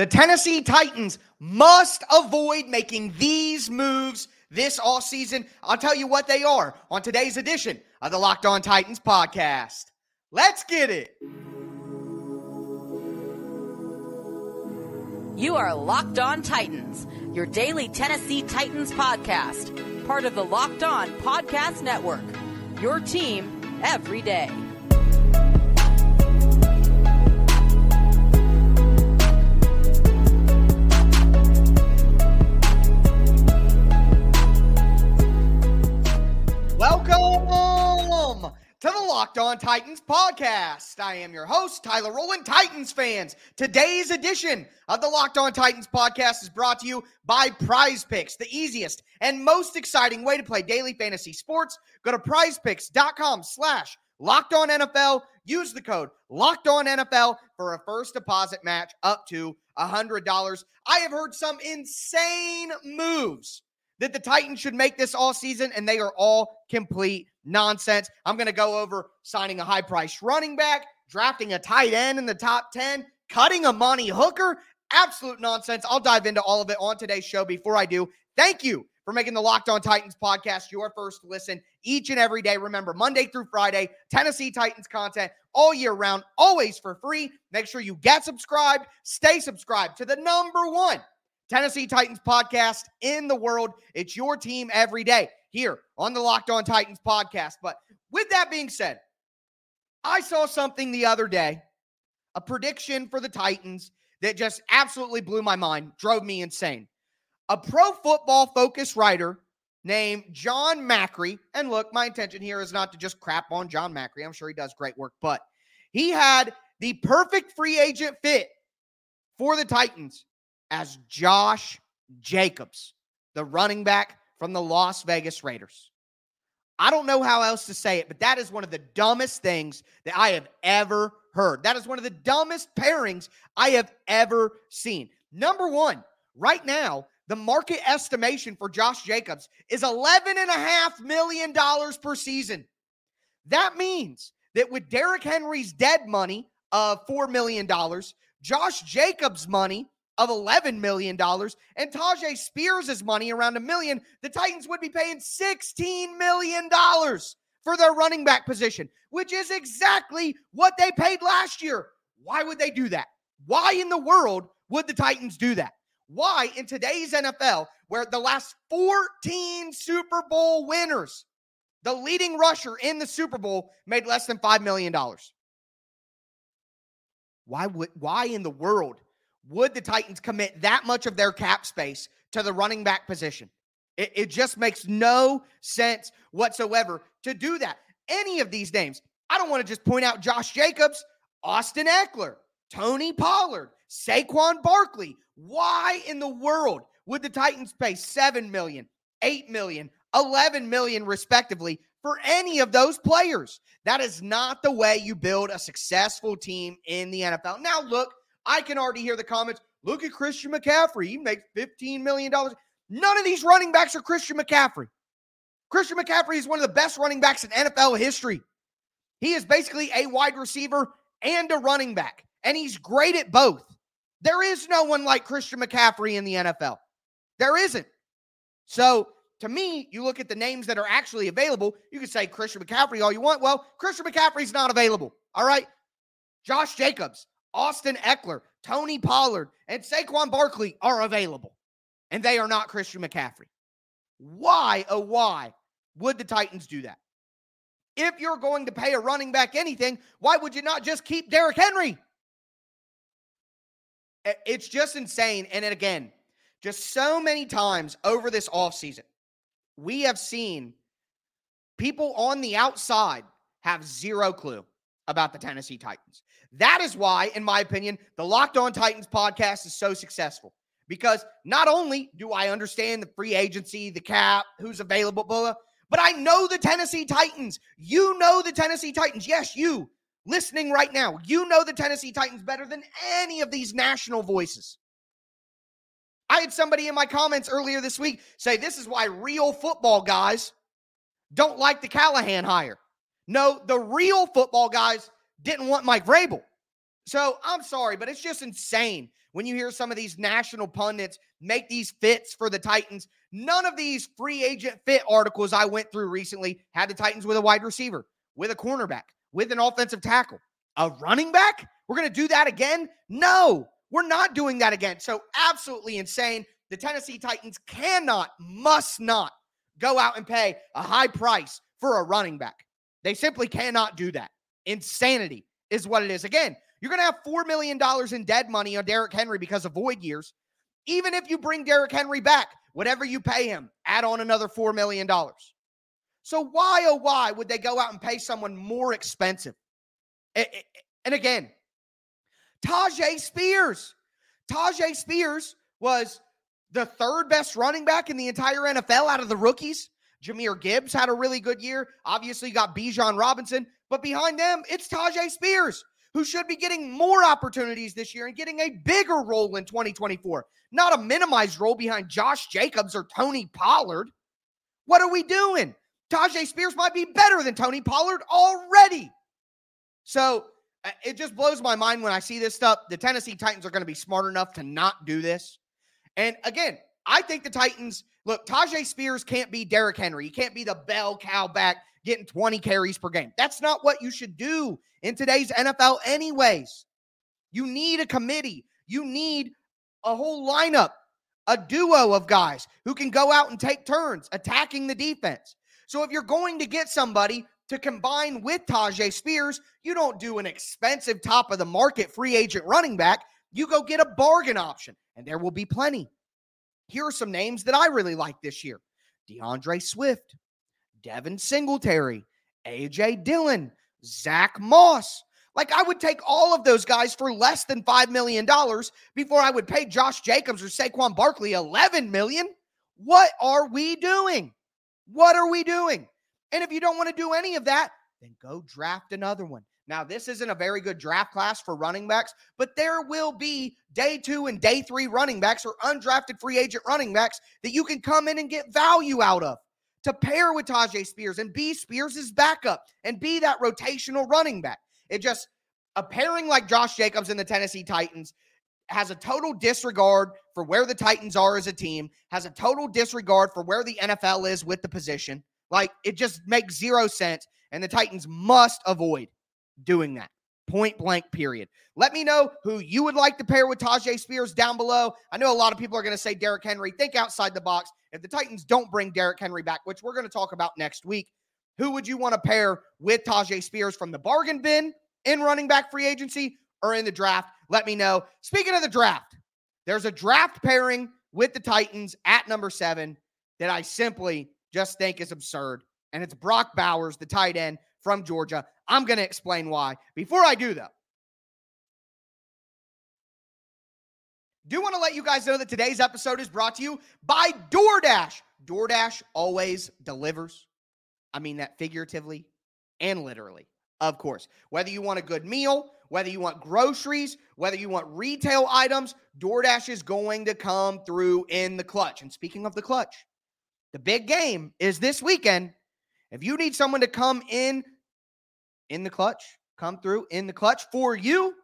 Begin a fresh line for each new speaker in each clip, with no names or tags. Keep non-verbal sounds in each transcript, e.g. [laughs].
The Tennessee Titans must avoid making these moves this all season. I'll tell you what they are on today's edition of the Locked On Titans podcast. Let's get it.
You are Locked On Titans, your daily Tennessee Titans podcast, part of the Locked On Podcast Network. Your team every day.
Titans podcast. I am your host, Tyler Rowland, Titans fans. Today's edition of the Locked On Titans podcast is brought to you by Prize Picks, the easiest and most exciting way to play daily fantasy sports. Go to prizepicks.com slash locked on NFL. Use the code locked on NFL for a first deposit match up to $100. I have heard some insane moves that the Titans should make this all season, and they are all complete nonsense. I'm going to go over signing a high priced running back, drafting a tight end in the top 10, cutting Amani Hooker. Absolute nonsense. I'll dive into all of it on today's show. Before I do, thank you for making the Locked On Titans podcast your first listen each and every day. Remember, Monday through Friday, Tennessee Titans content all year round, always for free. Make sure you get subscribed, stay subscribed to the number one Tennessee Titans podcast in the world. It's your team every day here on the Locked On Titans podcast. But with that being said, I saw something the other day, a prediction for the Titans that just absolutely blew my mind, drove me insane. A pro football focus writer named John Macri, and look, my intention here is not to just crap on John Macri. I'm sure he does great work, but he had the perfect free agent fit for the Titans as Josh Jacobs, the running back from the Las Vegas Raiders. I don't know how else to say it, but that is one of the dumbest things that I have ever heard. That is one of the dumbest pairings I have ever seen. Number one, right now, the market estimation for Josh Jacobs is $11.5 million per season. That means that with Derrick Henry's dead money of $4 million, Josh Jacobs' money of $11 million and Tyjae Spears' money around a million, the Titans would be paying $16 million for their running back position, which is exactly what they paid last year. Why would they do that? Why in the world would the Titans do that? Why in today's NFL, where the last 14 Super Bowl winners, the leading rusher in the Super Bowl made less than $5 million? Why would why in the world would the Titans commit that much of their cap space to the running back position? It, it, just makes no sense whatsoever to do that. Any of these names, I don't want to just point out Josh Jacobs, Austin Ekeler, Tony Pollard, Saquon Barkley. Why in the world would the Titans pay 7 million, 8 million, 11 million respectively for any of those players? That is not the way you build a successful team in the NFL. Now, look, I can already hear the comments. Look at Christian McCaffrey. He makes $15 million. None of these running backs are Christian McCaffrey. Christian McCaffrey is one of the best running backs in NFL history. He is basically a wide receiver and a running back, and he's great at both. There is no one like Christian McCaffrey in the NFL. There isn't. So, to me, you look at the names that are actually available. You can say Christian McCaffrey all you want. Well, Christian McCaffrey's not available. All right. Josh Jacobs, Austin Ekeler, Tony Pollard, and Saquon Barkley are available, and they are not Christian McCaffrey. Why, oh, why would the Titans do that? If you're going to pay a running back anything, why would you not just keep Derrick Henry? It's just insane. And again, just so many times over this offseason, we have seen people on the outside have zero clue about the Tennessee Titans. That is why, in my opinion, the Locked On Titans podcast is so successful because not only do I understand the free agency, the cap, who's available, blah, but I know the Tennessee Titans. You know the Tennessee Titans. Yes, you listening right now, you know the Tennessee Titans better than any of these national voices. I had somebody in my comments earlier this week say this is why real football guys don't like the Callahan hire. No, the real football guys didn't want Mike Vrabel. So I'm sorry, but it's just insane when you hear some of these national pundits make these fits for the Titans. None of these free agent fit articles I went through recently had the Titans with a wide receiver, with a cornerback, with an offensive tackle. A running back? We're going to do that again? No, we're not doing that again. So, absolutely insane. The Tennessee Titans cannot, must not go out and pay a high price for a running back. They simply cannot do that. Insanity is what it is. Again, you're going to have $4 million in dead money on Derrick Henry because of void years. Even if you bring Derrick Henry back, whatever you pay him, add on another $4 million. So why, oh, why would they go out and pay someone more expensive? And again, Tyjae Spears. Tyjae Spears was the third best running back in the entire NFL out of the rookies. Jahmyr Gibbs had a really good year. Obviously, you got Bijan Robinson, but behind them, it's Tyjae Spears, who should be getting more opportunities this year and getting a bigger role in 2024, not a minimized role behind Josh Jacobs or Tony Pollard. What are we doing? Tyjae Spears might be better than Tony Pollard already. So uh, it just blows my mind when I see this stuff. The Tennessee Titans are going to be smart enough to not do this. And again, I think the Titans look, Tyjae Spears can't be Derrick Henry. He can't be the bell cow back getting 20 carries per game. That's not what you should do in today's NFL, anyways. You need a committee, you need a whole lineup, a duo of guys who can go out and take turns attacking the defense. So if you're going to get somebody to combine with Tyjae Spears, you don't do an expensive top of the market free agent running back. You go get a bargain option, and there will be plenty. Here are some names that I really like this year D'Andre Swift, Devin Singletary, AJ Dillon, Zach Moss. Like I would take all of those guys for less than $5 million before I would pay Josh Jacobs or Saquon Barkley 11 million. What are we doing? What are we doing? And if you don't want to do any of that, then go draft another one. Now, this isn't a very good draft class for running backs, but there will be day two and day three running backs or undrafted free agent running backs that you can come in and get value out of to pair with Tyjae Spears and be Spears' backup and be that rotational running back. It just, a pairing like Josh Jacobs and the Tennessee Titans has a total disregard for where the Titans are as a team, has a total disregard for where the NFL is with the position. Like it just makes zero sense. And the Titans must avoid doing that. Point blank, period. Let me know who you would like to pair with Tyjae Spears down below. I know a lot of people are going to say Derrick Henry. Think outside the box. If the Titans don't bring Derrick Henry back, which we're going to talk about next week, who would you want to pair with Tyjae Spears from the bargain bin in running back free agency or in the draft? Let me know. Speaking of the draft, there's a draft pairing with the Titans at number seven that I simply just think is absurd. And it's Brock Bowers, the tight end from Georgia. I'm going to explain why. Before I do, though, do want to let you guys know that today's episode is brought to you by DoorDash. DoorDash always delivers. I mean that figuratively and literally, of course. Whether you want a good meal, whether you want groceries, whether you want retail items, DoorDash is going to come through in the clutch. And speaking of the clutch, the big game is this weekend. If you need someone to come in in the clutch, come through in the clutch for you,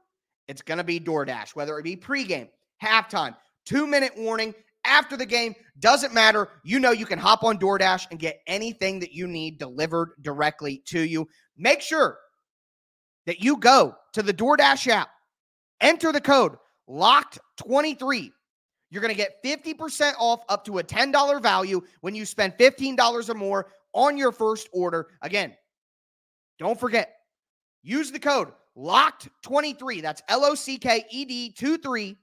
it's going to be DoorDash, whether it be pregame, halftime, two minute warning, after the game, doesn't matter. You know you can hop on DoorDash and get anything that you need delivered directly to you. Make sure that you go to the DoorDash app, enter the code LOCKED23 you're going to get 50% off up to a $10 value when you spend $15 or more on your first order. Again, don't forget, use the code LOCKED23. That's L O C K E D 2 3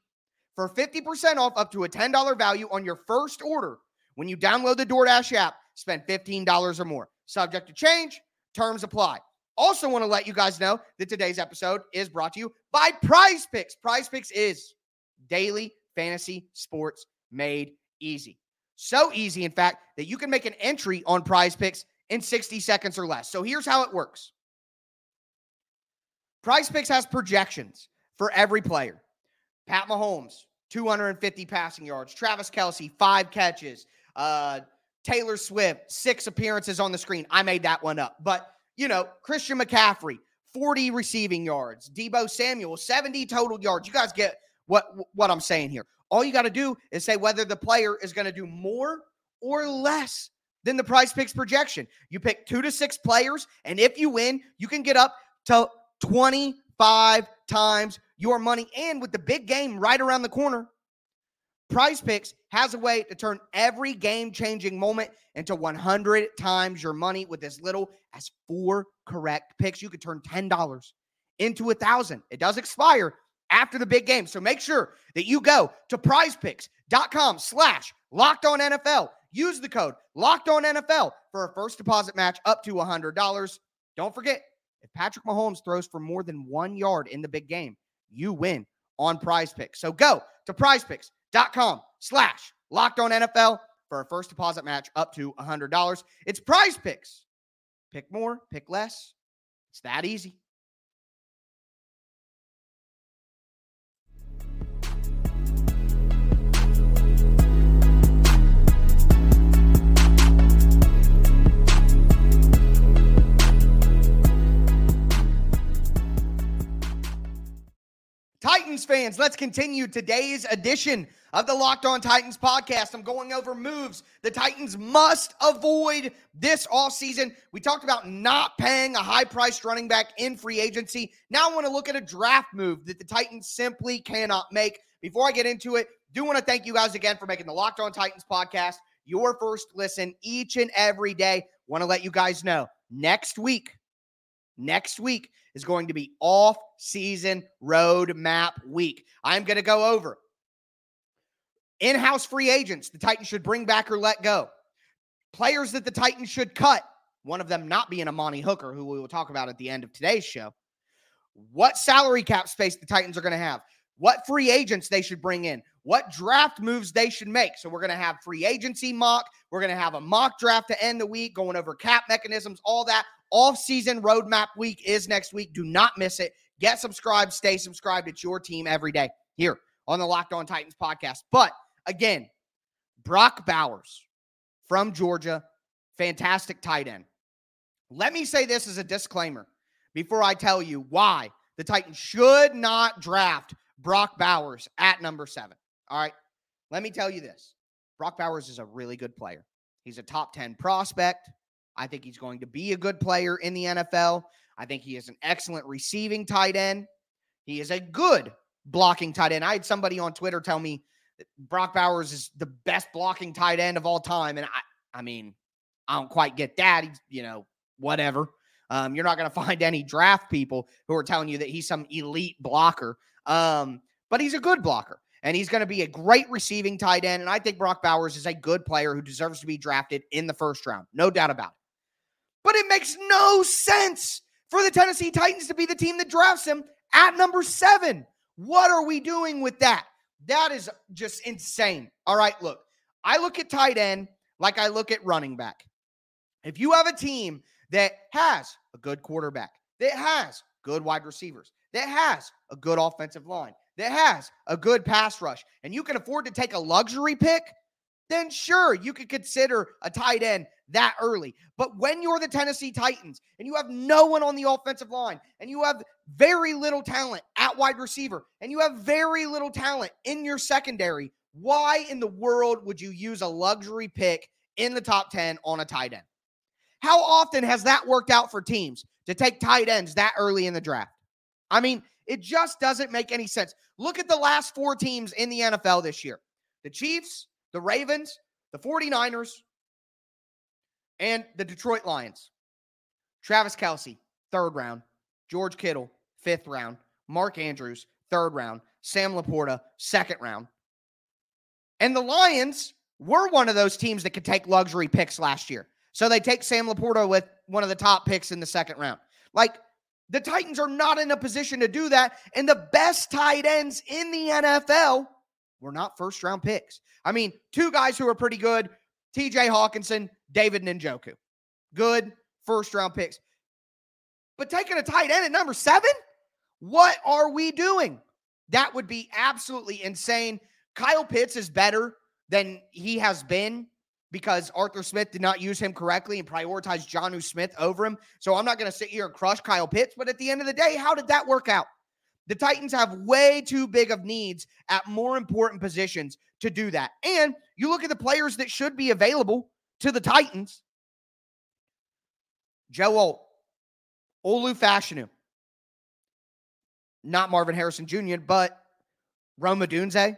for 50% off up to a $10 value on your first order when you download the DoorDash app. Spend $15 or more. Subject to change, terms apply. Also, want to let you guys know that today's episode is brought to you by Prize Picks. Prize Picks is daily fantasy sports made easy. So easy, in fact, that you can make an entry on prize picks in 60 seconds or less. So here's how it works Prize Picks has projections for every player. Pat Mahomes, 250 passing yards. Travis Kelce, five catches. Uh, Taylor Swift, six appearances on the screen. I made that one up. But, you know, Christian McCaffrey, 40 receiving yards. Deebo Samuel, 70 total yards. You guys get what, what I'm saying here. All you got to do is say whether the player is going to do more or less than the prize picks projection. You pick two to six players, and if you win, you can get up to 25 times your money. And with the big game right around the corner, Prize Picks has a way to turn every game changing moment into 100 times your money with as little as four correct picks. You could turn $10 into a thousand. It does expire after the big game. So make sure that you go to prizepicks.com slash locked on NFL. Use the code locked on NFL for a first deposit match up to $100. Don't forget, if Patrick Mahomes throws for more than one yard in the big game, you win on prize picks. So go to prizepicks.com slash locked on NFL for a first deposit match up to $100. It's prize picks. Pick more, pick less. It's that easy. Titans fans, let's continue today's edition of the Locked On Titans podcast. I'm going over moves the Titans must avoid this offseason. We talked about not paying a high priced running back in free agency. Now I want to look at a draft move that the Titans simply cannot make. Before I get into it, do want to thank you guys again for making the Locked On Titans podcast your first listen each and every day. Want to let you guys know next week, next week, is going to be off season roadmap week. I'm going to go over in house free agents the Titans should bring back or let go, players that the Titans should cut, one of them not being Amani Hooker, who we will talk about at the end of today's show. What salary cap space the Titans are going to have, what free agents they should bring in, what draft moves they should make. So, we're going to have free agency mock. We're going to have a mock draft to end the week, going over cap mechanisms, all that. Off-season roadmap week is next week. Do not miss it. Get subscribed, stay subscribed. It's your team every day here on the Locked On Titans podcast. But again, Brock Bowers from Georgia, fantastic tight end. Let me say this as a disclaimer before I tell you why the Titans should not draft Brock Bowers at number seven. All right. Let me tell you this Brock Bowers is a really good player. He's a top 10 prospect. I think he's going to be a good player in the NFL. I think he is an excellent receiving tight end. He is a good blocking tight end. I had somebody on Twitter tell me Brock Bowers is the best blocking tight end of all time. And I, I mean, I don't quite get that. He's, you know, whatever. Um, you're not going [laughs] to find any draft people who are telling you that he's some elite blocker. Um, but he's a good blocker and he's going to be a great receiving tight end. And I think Brock Bowers is a good player who deserves to be drafted in the first round. No doubt about it. But it makes no sense for the Tennessee Titans to be the team that drafts him at number seven. What are we doing with that? That is just insane. All right, look, I look at tight end like I look at running back. If you have a team that has a good quarterback, that has good wide receivers, that has a good offensive line, that has a good pass rush, and you can afford to take a luxury pick, then sure, you could consider a tight end that early. But when you're the Tennessee Titans and you have no one on the offensive line and you have very little talent at wide receiver and you have very little talent in your secondary, why in the world would you use a luxury pick in the top 10 on a tight end? How often has that worked out for teams to take tight ends that early in the draft? I mean, it just doesn't make any sense. Look at the last four teams in the NFL this year the Chiefs, the Ravens, the 49ers, and the Detroit Lions. Travis Kelce, third round. George Kittle, fifth round. Mark Andrews, third round. Sam LaPorta, second round. And the Lions were one of those teams that could take luxury picks last year. So they take Sam LaPorta with one of the top picks in the second round. Like the Titans are not in a position to do that. And the best tight ends in the NFL were not first round picks. I mean, two guys who are pretty good TJ Hockenson, David Njoku. Good first round picks. But taking a tight end at number seven? What are we doing? That would be absolutely insane. Kyle Pitts is better than he has been because Arthur Smith did not use him correctly and prioritized Jonnu Smith over him. So I'm not going to sit here and crush Kyle Pitts. But at the end of the day, how did that work out? The Titans have way too big of needs at more important positions to do that. And you look at the players that should be available to the Titans Joe Alt, Olu Fashanu, not Marvin Harrison Jr., but Rome Odunze,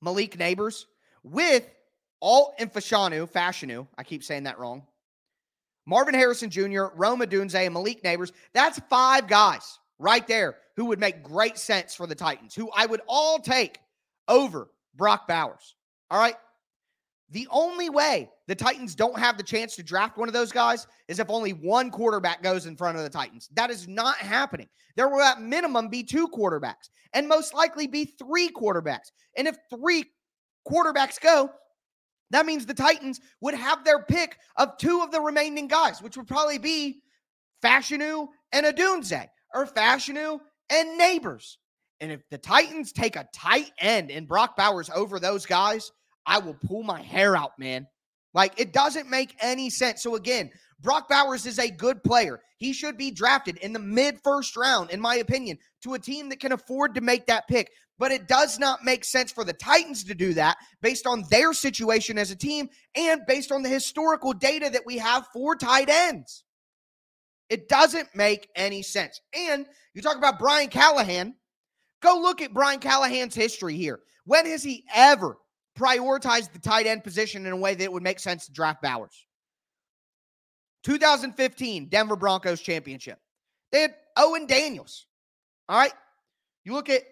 Malik Nabers, with Alt and Fashanu, Fashanu, I keep saying that wrong. Marvin Harrison Jr., Rome Odunze, and Malik Nabers. That's five guys right there who would make great sense for the Titans, who I would all take over Brock Bowers. All right. The only way the Titans don't have the chance to draft one of those guys is if only one quarterback goes in front of the Titans. That is not happening. There will at minimum be two quarterbacks and most likely be three quarterbacks. And if three quarterbacks go, that means the Titans would have their pick of two of the remaining guys, which would probably be Fashanu and Odunze or Fashanu and Nabers. And if the Titans take a tight end and Brock Bowers over those guys, I will pull my hair out, man. Like it doesn't make any sense. So again, Brock Bowers is a good player. He should be drafted in the mid first round, in my opinion, to a team that can afford to make that pick. But it does not make sense for the Titans to do that based on their situation as a team and based on the historical data that we have for tight ends. It doesn't make any sense. And you talk about Brian Callahan. Go look at Brian Callahan's history here. When has he ever prioritize the tight end position in a way that would make sense to draft Bowers. 2015 Denver Broncos championship. They had Owen Daniels. All right. You look at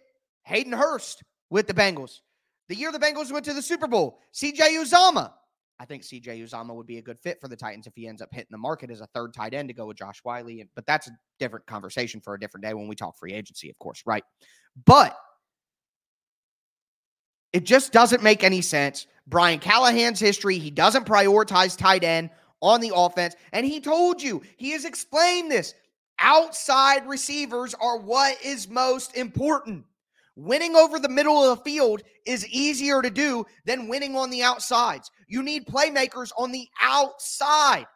Hayden Hurst with the Bengals. The year the Bengals went to the Super Bowl, CJ Uzomah. I think CJ Uzomah would be a good fit for the Titans if he ends up hitting the market as a third tight end to go with Josh Whyle. But that's a different conversation for a different day when we talk free agency, of course, right? But it just doesn't make any sense. Brian Callahan's history, he doesn't prioritize tight end on the offense. And he told you, he has explained this. Outside receivers are what is most important. Winning over the middle of the field is easier to do than winning on the outsides. You need playmakers on the outside.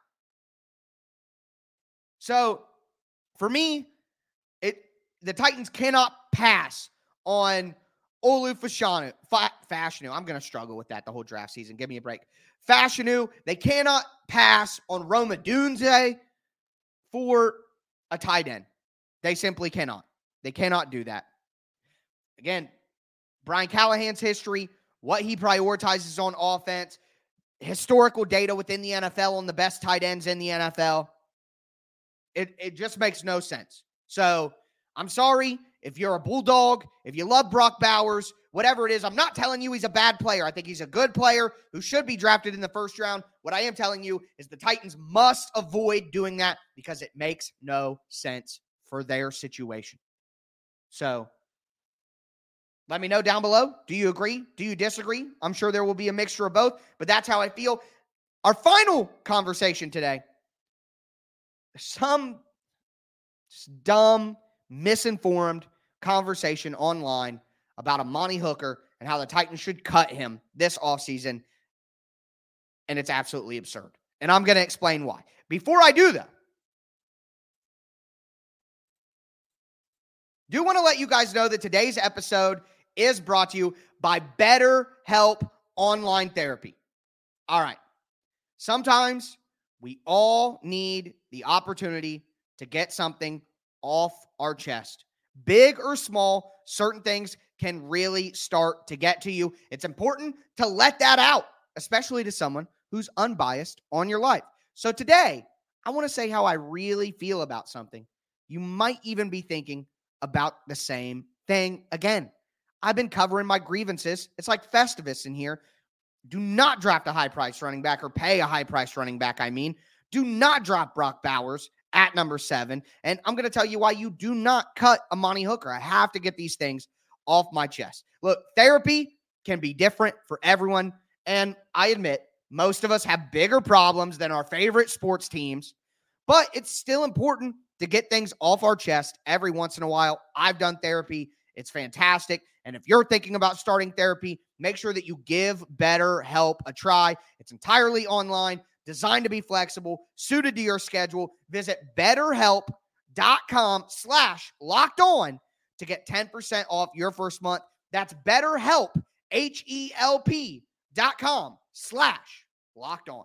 So, for me, it the Titans cannot pass on Olu Fashanu, Fa- Fashanu. I'm going to struggle with that the whole draft season. Give me a break. Fashanu, they cannot pass on Rome Odunze for a tight end. They simply cannot. They cannot do that. Again, Brian Callahan's history, what he prioritizes on offense, historical data within the NFL on the best tight ends in the NFL. It, it just makes no sense. So I'm sorry. If you're a Bulldog, if you love Brock Bowers, whatever it is, I'm not telling you he's a bad player. I think he's a good player who should be drafted in the first round. What I am telling you is the Titans must avoid doing that because it makes no sense for their situation. So let me know down below. Do you agree? Do you disagree? I'm sure there will be a mixture of both, but that's how I feel. Our final conversation today some dumb, misinformed conversation online about Amani Hooker and how the Titans should cut him this offseason. And it's absolutely absurd. And I'm going to explain why. Before I do that, do want to let you guys know that today's episode is brought to you by Better Help Online Therapy. All right. Sometimes we all need the opportunity to get something off our chest. Big or small, certain things can really start to get to you. It's important to let that out, especially to someone who's unbiased on your life. So today, I want to say how I really feel about something. You might even be thinking about the same thing again. I've been covering my grievances. It's like Festivus in here. Do not draft a high price running back or pay a high price running back. I mean, do not drop Brock Bowers at number seven. And I'm going to tell you why you do not cut Amani Hooker. I have to get these things off my chest. Look, therapy can be different for everyone. And I admit, most of us have bigger problems than our favorite sports teams, but it's still important to get things off our chest every once in a while. I've done therapy, it's fantastic. And if you're thinking about starting therapy, make sure that you give BetterHelp a try. It's entirely online, designed to be flexible, suited to your schedule. Visit betterhelp.com slash locked on to get 10% off your first month. That's betterhelp, H-E-L-P dot com slash locked on.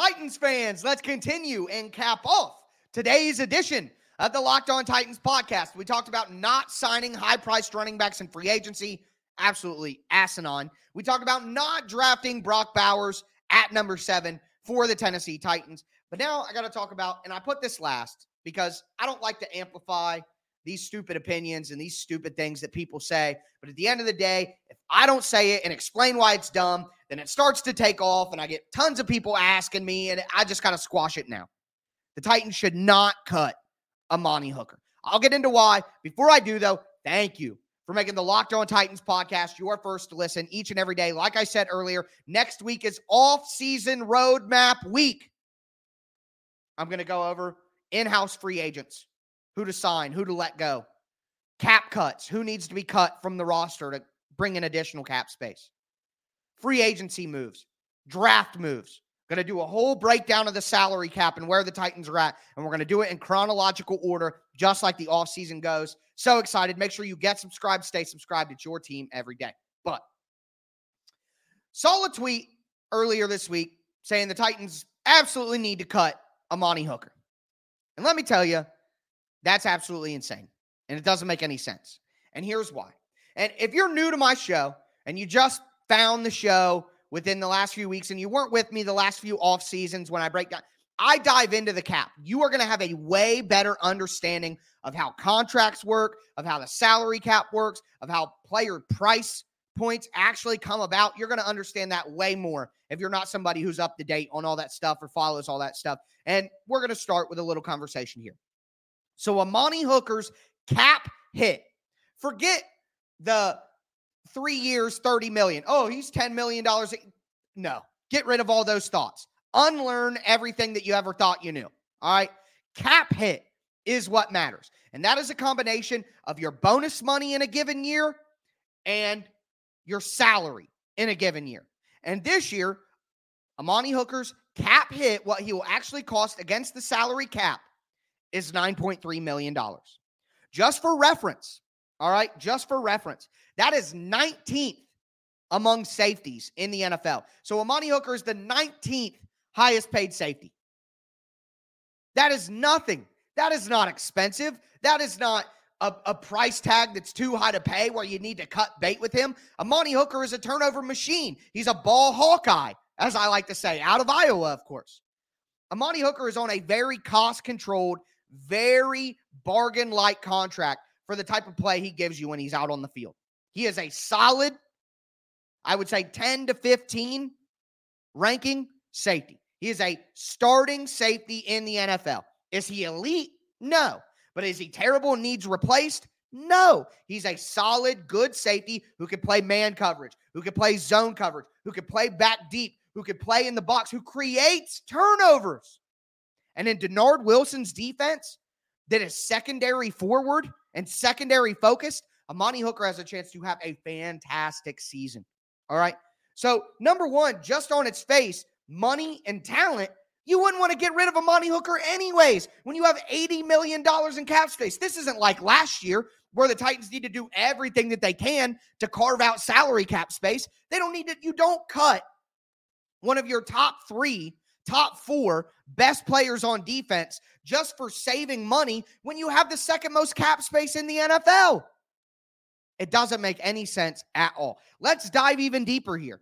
Titans fans, let's continue and cap off today's edition of the Locked On Titans podcast. We talked about not signing high priced running backs in free agency absolutely asinine. We talked about not drafting Brock Bowers at number seven for the Tennessee Titans. But now I got to talk about, and I put this last because I don't like to amplify these stupid opinions and these stupid things that people say. But at the end of the day, if I don't say it and explain why it's dumb, then it starts to take off and I get tons of people asking me, and I just got to squash it now. The Titans should not cut Amani Hooker. I'll get into why. Before I do, though, thank you for making the Locked On Titans podcast your first to listen each and every day. Like I said earlier, next week is off-season roadmap week. I'm going to go over in-house free agents, who to sign, who to let go, cap cuts, who needs to be cut from the roster to bring in additional cap space, free agency moves, draft moves. Going to do a whole breakdown of the salary cap and where the Titans are at. And we're going to do it in chronological order, just like the offseason goes. So excited. Make sure you get subscribed, stay subscribed. It's your team every day. But saw a tweet earlier this week saying the Titans absolutely need to cut Amani Hooker. And let me tell you, that's absolutely insane. And it doesn't make any sense. And here's why. And if you're new to my show and you just found the show within the last few weeks and you weren't with me the last few off seasons when I break down, I dive into the cap. You are going to have a way better understanding of how contracts work, of how the salary cap works, of how player price points actually come about. You're going to understand that way more if you're not somebody who's up to date on all that stuff or follows all that stuff. And we're going to start with a little conversation here. So, Amani Hooker's cap hit. Forget the three years, 30 million. Oh, he's $10 million. No, get rid of all those thoughts. Unlearn everything that you ever thought you knew. All right. Cap hit is what matters. And that is a combination of your bonus money in a given year and your salary in a given year. And this year, Amani Hooker's cap hit, what he will actually cost against the salary cap, is $9.3 million. Just for reference, all right, just for reference, that is 19th among safeties in the NFL. So Amani Hooker is the 19th highest paid safety. That is nothing. That is not expensive. That is not a, a, price tag that's too high to pay where you need to cut bait with him. Amani Hooker is a turnover machine. He's a ball Hawkeye, as I like to say, out of Iowa, of course. Amani Hooker is on a very cost controlled, very bargain like contract for the type of play he gives you when he's out on the field. He is a solid, I would say 10 to 15 ranking safety. He is a starting safety in the NFL. Is he elite? No. But is he terrible and needs replaced? No. He's a solid, good safety who can play man coverage, who can play zone coverage, who can play back deep, who can play in the box, who creates turnovers. And in Dennard Wilson's defense, that is secondary forward and secondary focused, Amani Hooker has a chance to have a fantastic season. All right. So, number one, just on its face, money and talent, You wouldn't want to get rid of Amani Hooker anyways when you have $80 million in cap space. This isn't like last year where the Titans need to do everything that they can to carve out salary cap space. They don't need to, you don't cut one of your top three, top four best players on defense just for saving money when you have the second most cap space in the NFL. It doesn't make any sense at all. Let's dive even deeper here.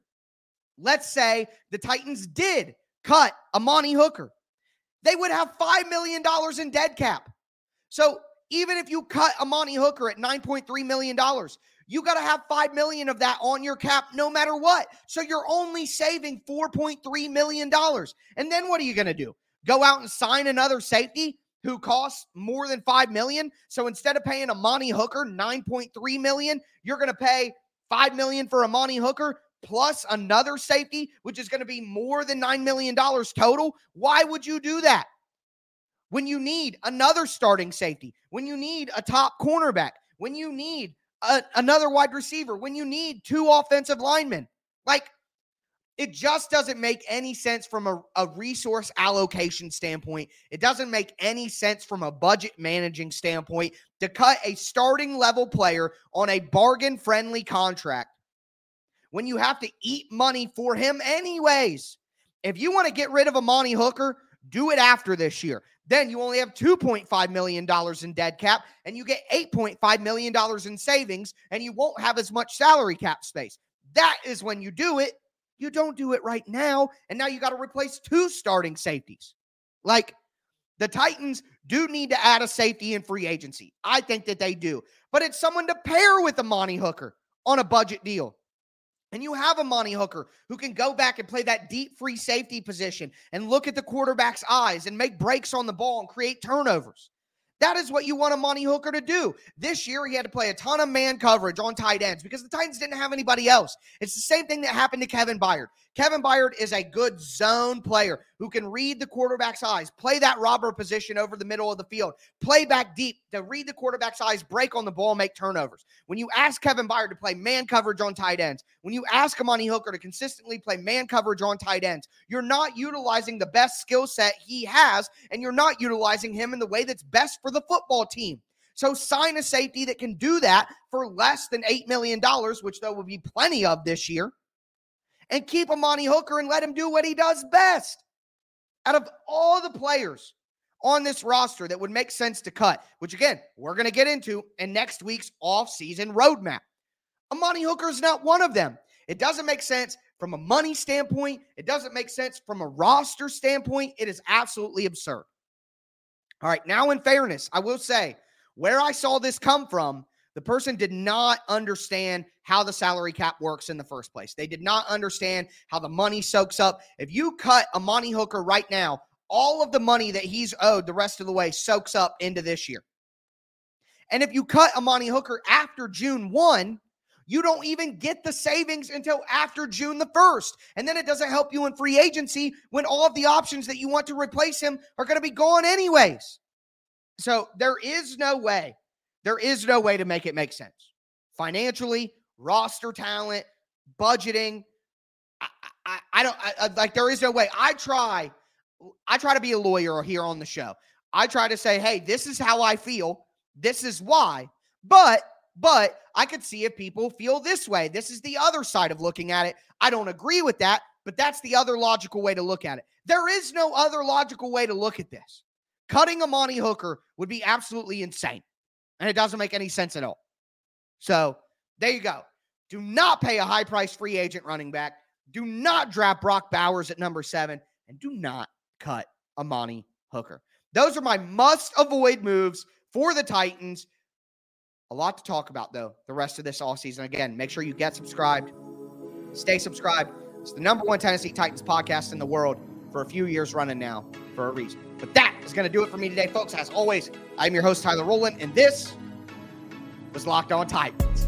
Let's say the Titans did cut Amani Hooker. They would have $5 million in dead cap. So even if you cut Amani Hooker at $9.3 million, you got to have 5 million of that on your cap no matter what. So you're only saving 4.3 million dollars. And then what are you going to do? Go out and sign another safety who costs more than 5 million? So instead of paying Amani Hooker 9.3 million, you're going to pay 5 million for Amani Hooker plus another safety which is going to be more than 9 million dollars total. Why would you do that? when you need another starting safety, when you need a top cornerback, when you need a, another wide receiver, when you need two offensive linemen. Like, it just doesn't make any sense from a, a, resource allocation standpoint. It doesn't make any sense from a budget managing standpoint to cut a starting level player on a bargain friendly contract when you have to eat money for him, anyways. If you want to get rid of Amani Hooker, do it after this year. Then you only have $2.5 million in dead cap and you get $8.5 million in savings and you won't have as much salary cap space. That is when you do it. You don't do it right now. And now you got to replace two starting safeties. Like the Titans do need to add a safety in free agency. I think that they do. But it's someone to pair with Amani Hooker on a budget deal. And you have Amani Hooker who can go back and play that deep free safety position and look at the quarterback's eyes and make breaks on the ball and create turnovers. That is what you want Amani Hooker to do. This year, he had to play a ton of man coverage on tight ends because the Titans didn't have anybody else. It's the same thing that happened to Kevin Byard. Kevin Byard is a good zone player who can read the quarterback's eyes, play that robber position over the middle of the field, play back deep to read the quarterback's eyes, break on the ball, make turnovers. When you ask Kevin Byard to play man coverage on tight ends, when you ask Amani Hooker to consistently play man coverage on tight ends, you're not utilizing the best skill set he has, and you're not utilizing him in the way that's best for the football team. So sign a safety that can do that for less than $8 million, which there will be plenty of this year and keep Amani Hooker and let him do what he does best. Out of all the players on this roster that would make sense to cut, which again, we're going to get into in next week's off-season roadmap. Amani Hooker is not one of them. It doesn't make sense from a money standpoint. It doesn't make sense from a roster standpoint. It is absolutely absurd. All right, now in fairness, I will say where I saw this come from the person did not understand how the salary cap works in the first place. They did not understand how the money soaks up. If you cut a Amani Hooker right now, all of the money that he's owed the rest of the way soaks up into this year. And if you cut Amani Hooker after June 1, you don't even get the savings until after June the 1st. And then it doesn't help you in free agency when all of the options that you want to replace him are going to be gone anyways. So there is no way there is no way to make it make sense financially, roster talent, budgeting. I, I, I don't I, like. There is no way. I try. I try to be a lawyer here on the show. I try to say, hey, this is how I feel. This is why. But but I could see if people feel this way. This is the other side of looking at it. I don't agree with that, but that's the other logical way to look at it. There is no other logical way to look at this. Cutting Amani Hooker would be absolutely insane and it doesn't make any sense at all. So there you go. Do not pay a high price free agent running back. Do not draft Brock Bowers at number seven, and do not cut Amani Hooker. Those are my must avoid moves for the Titans. A lot to talk about, though, the rest of this all season. Again, make sure you get subscribed, stay subscribed. It's the number one Tennessee Titans podcast in the world for a few years running now for a reason. But that is going to do it for me today, folks. As always, I'm your host, Tyler Rowland, and this was Locked On Titans.